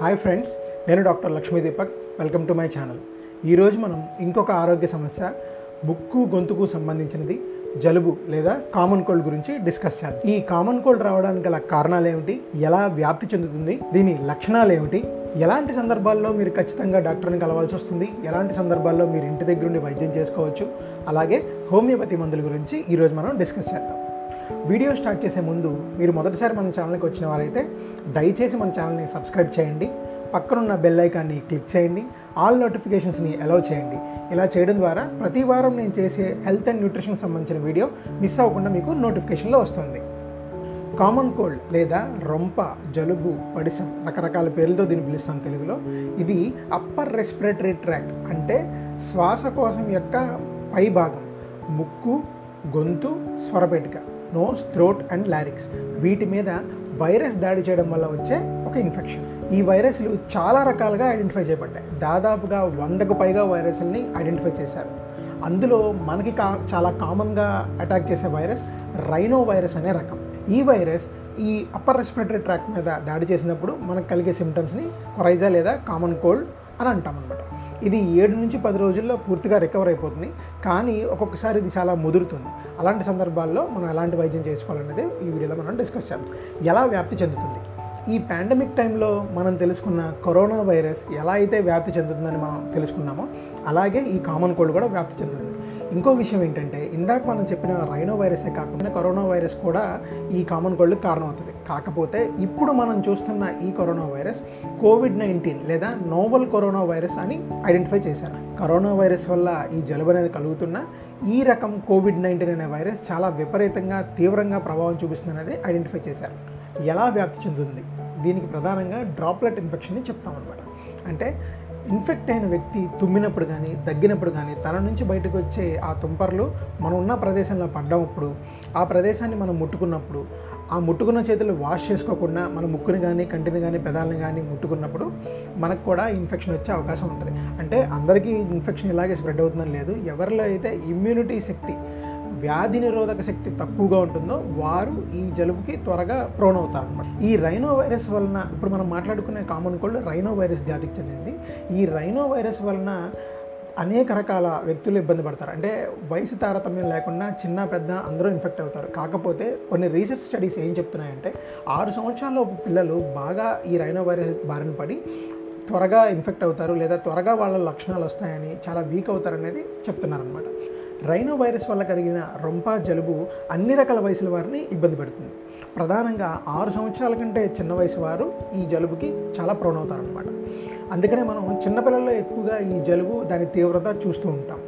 Hi friends నేను doctor Lakshmi Deepak welcome to my channel ఈరోజు మనం ఇంకొక ఆరోగ్య సమస్య ముక్కు గొంతుకు సంబంధించినది జలుబు లేదా కామన్ కోల్డ్ గురించి డిస్కస్ చేద్దాం. ఈ కామన్ కోల్డ్ రావడానికి గల కారణాలు ఏమిటి? ఎలా వ్యాప్తి చెందుతుంది? దీని లక్షణాలు ఏమిటి? ఎలాంటి సందర్భాల్లో మీరు ఖచ్చితంగా డాక్టర్ని కలవాల్సి వస్తుంది? ఎలాంటి సందర్భాల్లో మీరు ఇంటి దగ్గరుండి వైద్యం చేసుకోవచ్చు? అలాగే హోమియోపతి మందుల గురించి ఈరోజు మనం డిస్కస్ చేద్దాం. వీడియో స్టార్ట్ చేసే ముందు మీరు మొదటిసారి మన ఛానల్కి వచ్చిన వారైతే దయచేసి మన ఛానల్ని సబ్స్క్రైబ్ చేయండి. పక్కనున్న బెల్ ఐకాన్ని క్లిక్ చేయండి. ఆల్ నోటిఫికేషన్స్ని అలౌ చేయండి. ఇలా చేయడం ద్వారా ప్రతి వారం నేను చేసే హెల్త్ అండ్ న్యూట్రిషన్ సంబంధించిన వీడియో మిస్ అవ్వకుండా మీకు నోటిఫికేషన్లో వస్తుంది. కామన్ కోల్డ్ లేదా రొంప జలుబు పడిసం రకరకాల పేర్లతో దీన్ని పిలుస్తాం తెలుగులో. ఇది అప్పర్ రెస్పిరేటరీ ట్రాక్ట్ అంటే శ్వాసకోశం యొక్క పై భాగం ముక్కు గొంతు స్వరపేటిక. Nose throat and larynx. వీటి మీద వైరస్ దాడి చేయడం వల్ల వచ్చే ఒక ఇన్ఫెక్షన్. ఈ వైరస్లు చాలా రకాలుగా ఐడెంటిఫై చేయబడ్డాయి. దాదాపుగా వందకు పైగా వైరస్ని ఐడెంటిఫై చేశారు. అందులో మనకి కా చాలా కామన్గా అటాక్ చేసే వైరస్ రైనో వైరస్ అనే రకం. ఈ వైరస్ ఈ అప్పర్ రెస్పిరేటరీ ట్రాక్ మీద దాడి చేసినప్పుడు మనకు కలిగే సిమ్టమ్స్ని కొరైజా లేదా కామన్ కోల్డ్ అని అంటాం అనమాట ఇది ఏడు నుంచి పది రోజుల్లో పూర్తిగా రికవర్ అయిపోతుంది. కానీ ఒక్కొక్కసారి ఇది చాలా ముదురుతుంది. అలాంటి సందర్భాల్లో మనం ఎలాంటి వైద్యం చేసుకోవాలనేది ఈ వీడియోలో మనం డిస్కస్ చేద్దాం. ఎలా వ్యాప్తి చెందుతుంది? ఈ పాండమిక్ టైంలో మనం తెలుసుకున్న కరోనా వైరస్ ఎలా అయితే వ్యాప్తి చెందుతుందని మనం తెలుసుకున్నామో అలాగే ఈ కామన్ కోల్డ్ కూడా వ్యాప్తి చెందుతుంది. ఇంకో విషయం ఏంటంటే ఇందాక మనం చెప్పిన రైనో వైరసే కాకుండా కరోనా వైరస్ కూడా ఈ కామన్ కోల్డ్కి కారణమవుతుంది. కాకపోతే ఇప్పుడు మనం చూస్తున్న ఈ కరోనా వైరస్ కోవిడ్ నైన్టీన్ లేదా నోవల్ కరోనా వైరస్ అని ఐడెంటిఫై చేశారు. కరోనా వైరస్ వల్ల ఈ జలుబు అనేది కలుగుతున్న ఈ రకం కోవిడ్ నైన్టీన్ అనే వైరస్ చాలా విపరీతంగా తీవ్రంగా ప్రభావం చూపిస్తుందనేది ఐడెంటిఫై చేశారు. ఎలా వ్యాప్తి చెందుతుంది? దీనికి ప్రధానంగా డ్రాప్లెట్ ఇన్ఫెక్షన్ చెప్తామన్నమాట. అంటే ఇన్ఫెక్ట్ అయిన వ్యక్తి తుమ్మినప్పుడు కానీ దగ్గినప్పుడు కానీ తన నుంచి బయటకు వచ్చే ఆ తుంపర్లు మనం ఉన్న ప్రదేశంలో పడ్డప్పుడు ఆ ప్రదేశాన్ని మనం ముట్టుకున్నప్పుడు ఆ ముట్టుకున్న చేతులు వాష్ చేసుకోకుండా మన ముక్కుని కానీ కంటిని కానీ పెదాలని కానీ ముట్టుకున్నప్పుడు మనకు కూడా ఇన్ఫెక్షన్ వచ్చే అవకాశం ఉంటుంది. అంటే అందరికీ ఇన్ఫెక్షన్ ఇలాగే స్ప్రెడ్ అవుతుందని లేదు. ఎవరిలో అయితే ఇమ్యూనిటీ శక్తి వ్యాధి నిరోధక శక్తి తక్కువగా ఉంటుందో వారు ఈ జలుబుకి త్వరగా ప్రోన్ అవుతారు అనమాట ఈ రైనో వైరస్ వలన ఇప్పుడు మనం మాట్లాడుకునే కామన్ కోల్డ్ రైనో వైరస్ జాతికి చెందింది. ఈ రైనో వైరస్ వలన అనేక రకాల వ్యక్తులు ఇబ్బంది పడతారు. అంటే వయసు తారతమ్యం లేకుండా చిన్న పెద్ద అందరూ ఇన్ఫెక్ట్ అవుతారు. కాకపోతే కొన్ని రీసెర్చ్ స్టడీస్ ఏం చెప్తున్నాయంటే ఆరు సంవత్సరాల పిల్లలు బాగా ఈ రైనో వైరస్ బారిన పడి త్వరగా ఇన్ఫెక్ట్ అవుతారు లేదా త్వరగా వాళ్ళ లక్షణాలు వస్తాయని చాలా వీక్ అవుతారనేది చెప్తున్నారనమాట రైనో వైరస్ వల్ల కలిగిన రొంప జలుబు అన్ని రకాల వయసుల వారిని ఇబ్బంది పెడుతుంది. ప్రధానంగా ఆరు సంవత్సరాల కంటే చిన్న వయసు వారు ఈ జలుబుకి చాలా ప్రోన్ అవుతారనమాట అందుకనే మనం చిన్నపిల్లల్లో ఎక్కువగా ఈ జలుబు దాని తీవ్రత చూస్తూ ఉంటాం.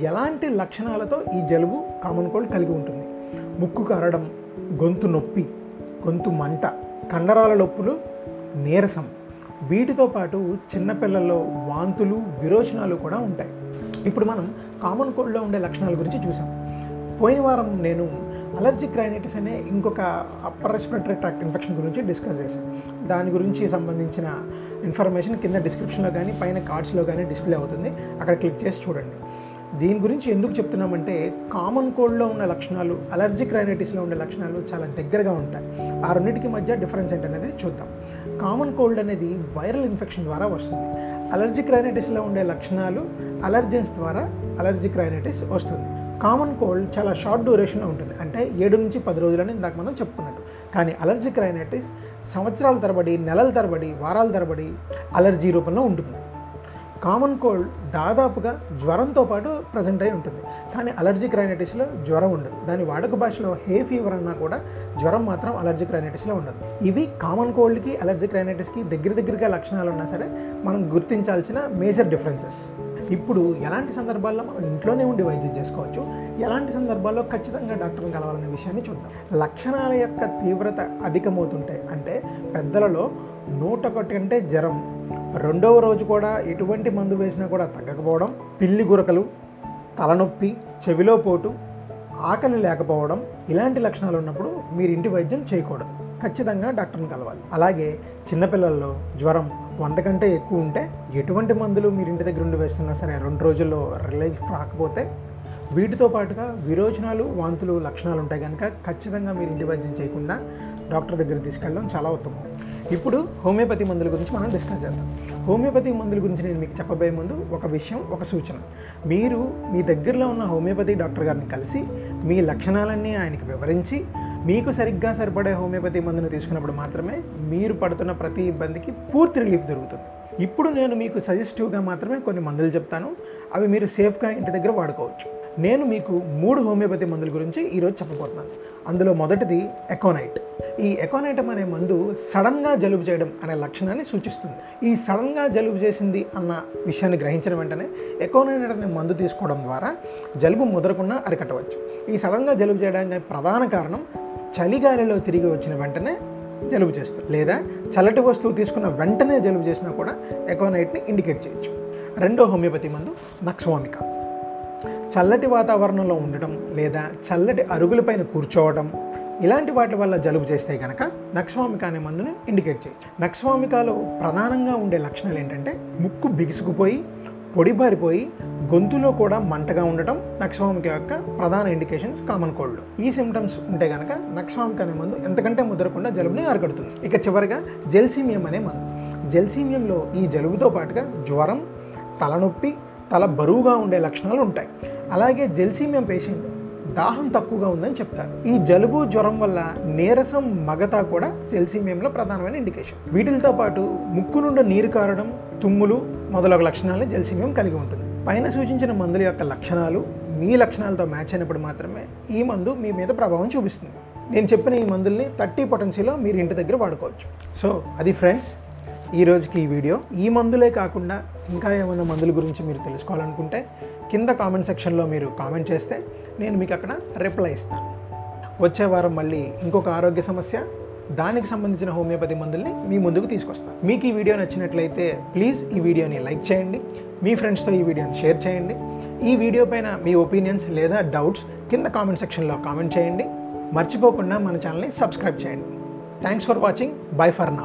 ఎలాంటి లక్షణాలతో ఈ జలుబు కామన్ కోల్డ్ కలిగి ఉంటుంది? ముక్కు కారడం గొంతు నొప్పి గొంతు మంట కండరాల నొప్పులు నీరసం వీటితో పాటు చిన్నపిల్లల్లో వాంతులు విరోచనాలు కూడా ఉంటాయి. ఇప్పుడు మనం కామన్ కోల్డ్లో ఉండే లక్షణాల గురించి చూసాం పోయిన వారం నేను అలర్జిక్ రైనైటిస్ అనే ఇంకొక అప్పర్ రెస్పిరేటరీ ట్రాక్ట్ ఇన్ఫెక్షన్ గురించి డిస్కస్ చేశాను దాని గురించి సంబంధించిన ఇన్ఫర్మేషన్ కింద డిస్క్రిప్షన్లో కానీ పైన కార్డ్స్లో కానీ డిస్ప్లే అవుతుంది. అక్కడ క్లిక్ చేసి చూడండి. దీని గురించి ఎందుకు చెప్తున్నామంటే కామన్ కోల్డ్లో ఉన్న లక్షణాలు అలర్జిక్ రైనైటిస్లో ఉండే లక్షణాలు చాలా దగ్గరగా ఉంటాయి. ఆ రెండింటికి మధ్య డిఫరెన్స్ ఏంటనేది చూద్దాం. కామన్ కోల్డ్ అనేది వైరల్ ఇన్ఫెక్షన్ ద్వారా వస్తుంది. అలర్జిక్ రైనటిస్లో ఉండే లక్షణాలు అలర్జెన్స్ ద్వారా అలర్జిక్ రైనటిస్ వస్తుంది. కామన్ కోల్డ్ చాలా షార్ట్ డ్యూరేషన్లో ఉంటుంది. అంటే ఏడు నుంచి పది రోజులని ఇందాక మనం చెప్పుకున్నట్టు. కానీ అలర్జిక్ రైనటిస్ సంవత్సరాల తరబడి నెలల తరబడి వారాల తరబడి అలర్జీ రూపంలో ఉంటుంది. కామన్ కోల్డ్ దాదాపుగా జ్వరంతో పాటు ప్రజెంట్ అయి ఉంటుంది. కానీ అలర్జిక్ రైనటిస్లో జ్వరం ఉండదు. దాని వాడుక భాషలో హే ఫీవర్ అన్నా కూడా జ్వరం మాత్రం అలర్జిక్ రైనటిస్లో ఉండదు. ఇవి కామన్ కోల్డ్కి అలర్జిక్ రైనటిస్కి దగ్గర దగ్గరగా లక్షణాలు ఉన్నా సరే మనం గుర్తించాల్సిన మేజర్ డిఫరెన్సెస్ ఇప్పుడు ఎలాంటి సందర్భాల్లో మనం ఇంట్లోనే ఉండి వైద్యం చేసుకోవచ్చు? ఎలాంటి సందర్భాల్లో ఖచ్చితంగా డాక్టర్ని కలవాలనే విషయాన్ని చూద్దాం. లక్షణాల యొక్క తీవ్రత అధికమవుతుంటే అంటే పెద్దలలో నూట ఒకటి అంటే జ్వరం రెండవ రోజు కూడా ఎటువంటి మందు వేసినా కూడా తగ్గకపోవడం పిల్లి గురకలు తలనొప్పి చెవిలో పోటు ఆకలి లేకపోవడం ఇలాంటి లక్షణాలు ఉన్నప్పుడు మీరు ఇంటి వైద్యం చేయకూడదు. ఖచ్చితంగా డాక్టర్ని కలవాలి. అలాగే చిన్నపిల్లల్లో జ్వరం వంద కంటే ఎక్కువ ఉంటే ఎటువంటి మందులు మీరు ఇంటి దగ్గర ఉండి వేస్తున్నా సరే రెండు రోజుల్లో రిలీఫ్ రాకపోతే వీటితో పాటుగా విరోచనాలు వాంతులు లక్షణాలు ఉంటాయి కనుక ఖచ్చితంగా మీరు ఇంటి వైద్యం చేయకుండా డాక్టర్ దగ్గర తీసుకెళ్ళడం చాలా ఉత్తమం. ఇప్పుడు హోమియోపతి మందుల గురించి మనం డిస్కస్ చేద్దాం. హోమియోపతి మందుల గురించి నేను మీకు చెప్పబోయే ముందు ఒక విషయం ఒక సూచన. మీరు మీ దగ్గరలో ఉన్న హోమియోపతి డాక్టర్ గారిని కలిసి మీ లక్షణాలన్నీ ఆయనకి వివరించి మీకు సరిగ్గా సరిపడే హోమియోపతి మందును తీసుకున్నప్పుడు మాత్రమే మీరు పడుతున్న ప్రతి ఇబ్బందికి పూర్తి రిలీఫ్ దొరుకుతుంది. ఇప్పుడు నేను మీకు సజెస్టివ్గా మాత్రమే కొన్ని మందులు చెప్తాను. అవి మీరు సేఫ్గా ఇంటి దగ్గర వాడుకోవచ్చు. నేను మీకు మూడు హోమియోపతి మందుల గురించి ఈరోజు చెప్పబోతున్నాను. అందులో మొదటిది ఎకోనైట్. ఈ ఎకోనైటం అనే మందు సడన్గా జలుబు చేయడం అనే లక్షణాన్ని సూచిస్తుంది. ఈ సడన్గా జలుబు చేసింది అన్న విషయాన్ని గ్రహించిన వెంటనే ఎకోనైట్ అనే మందు తీసుకోవడం ద్వారా జలుబు ముదరకుండా అరికట్టవచ్చు. ఈ సడన్గా జలుబు చేయడానికి ప్రధాన కారణం చలిగాలిలో తిరిగి వచ్చిన వెంటనే జలుబు చేస్తుంది. లేదా చల్లటి వస్తువు తీసుకున్న వెంటనే జలుబు చేసినా కూడా ఎకోనైట్ని ఇండికేట్ చేయొచ్చు. రెండో హోమియోపతి మందు నక్స్వామిక. చల్లటి వాతావరణంలో ఉండటం లేదా చల్లటి అరుగులపైన కూర్చోవడం ఇలాంటి వాటి వల్ల జలుబు చేస్తే కనుక నక్స్వామిక అనే మందును ఇండికేట్ చేయొచ్చు. నక్స్వామికాలో ప్రధానంగా ఉండే లక్షణాలు ఏంటంటే ముక్కు బిగుసుకుపోయి పొడిబారిపోయి గొంతులో కూడా మంటగా ఉండటం నక్స్వామిక యొక్క ప్రధాన ఇండికేషన్స్ కామన్ కోల్డ్ ఈ సిమ్టమ్స్ ఉంటే కనుక నక్స్వామిక అనే మందు ఎంతకంటే ముదరకుండా జలుబుని అరగడుతుంది ఇక చివరిగా జెల్సీమియం అనే మందు. జెల్సీమియంలో ఈ జలుబుతో పాటుగా జ్వరం తలనొప్పి తల బరువుగా ఉండే లక్షణాలు ఉంటాయి. అలాగే జెల్సీమియం పేషెంట్ దాహం తక్కువగా ఉందని చెప్తారు. ఈ జలుబు జ్వరం వల్ల నీరసం మగత కూడా జెల్సీమియంలో ప్రధానమైన ఇండికేషన్. వీటితో పాటు ముక్కు నుండి నీరు కారడం తుమ్ములు మొదలగు లక్షణాలను జెల్సీమియం కలిగి ఉంటుంది. పైన సూచించిన మందుల యొక్క లక్షణాలు మీ లక్షణాలతో మ్యాచ్ అయినప్పుడు మాత్రమే ఈ మందు మీ మీద ప్రభావం చూపిస్తుంది. నేను చెప్పిన ఈ మందుల్ని థర్టీ పొటెన్సీలో మీరు ఇంటి దగ్గర వాడుకోవచ్చు. సో అది ఫ్రెండ్స్ ఈ రోజుకి ఈ వీడియో. ఈ మందులే కాకుండా ఇంకా ఏమైనా మందుల గురించి మీరు తెలుసుకోవాలనుకుంటే కింద కామెంట్ సెక్షన్లో మీరు కామెంట్ చేస్తే నేను మీకు అక్కడ రిప్లై ఇస్తాను. వచ్చే వారం మళ్ళీ ఇంకొక ఆరోగ్య సమస్య దానికి సంబంధించిన హోమియోపతి మందుల్ని మీ ముందుకు తీసుకొస్తాను. మీకు ఈ వీడియో నచ్చినట్లయితే ప్లీజ్ ఈ వీడియోని లైక్ చేయండి మీ ఫ్రెండ్స్తో ఈ వీడియోని షేర్ చేయండి. ఈ వీడియో పైన మీ ఒపీనియన్స్ లేదా డౌట్స్ కింద కామెంట్ సెక్షన్లో కామెంట్ చేయండి. మర్చిపోకుండా మన ఛానల్ని సబ్స్క్రైబ్ చేయండి. Thanks for watching bye for నా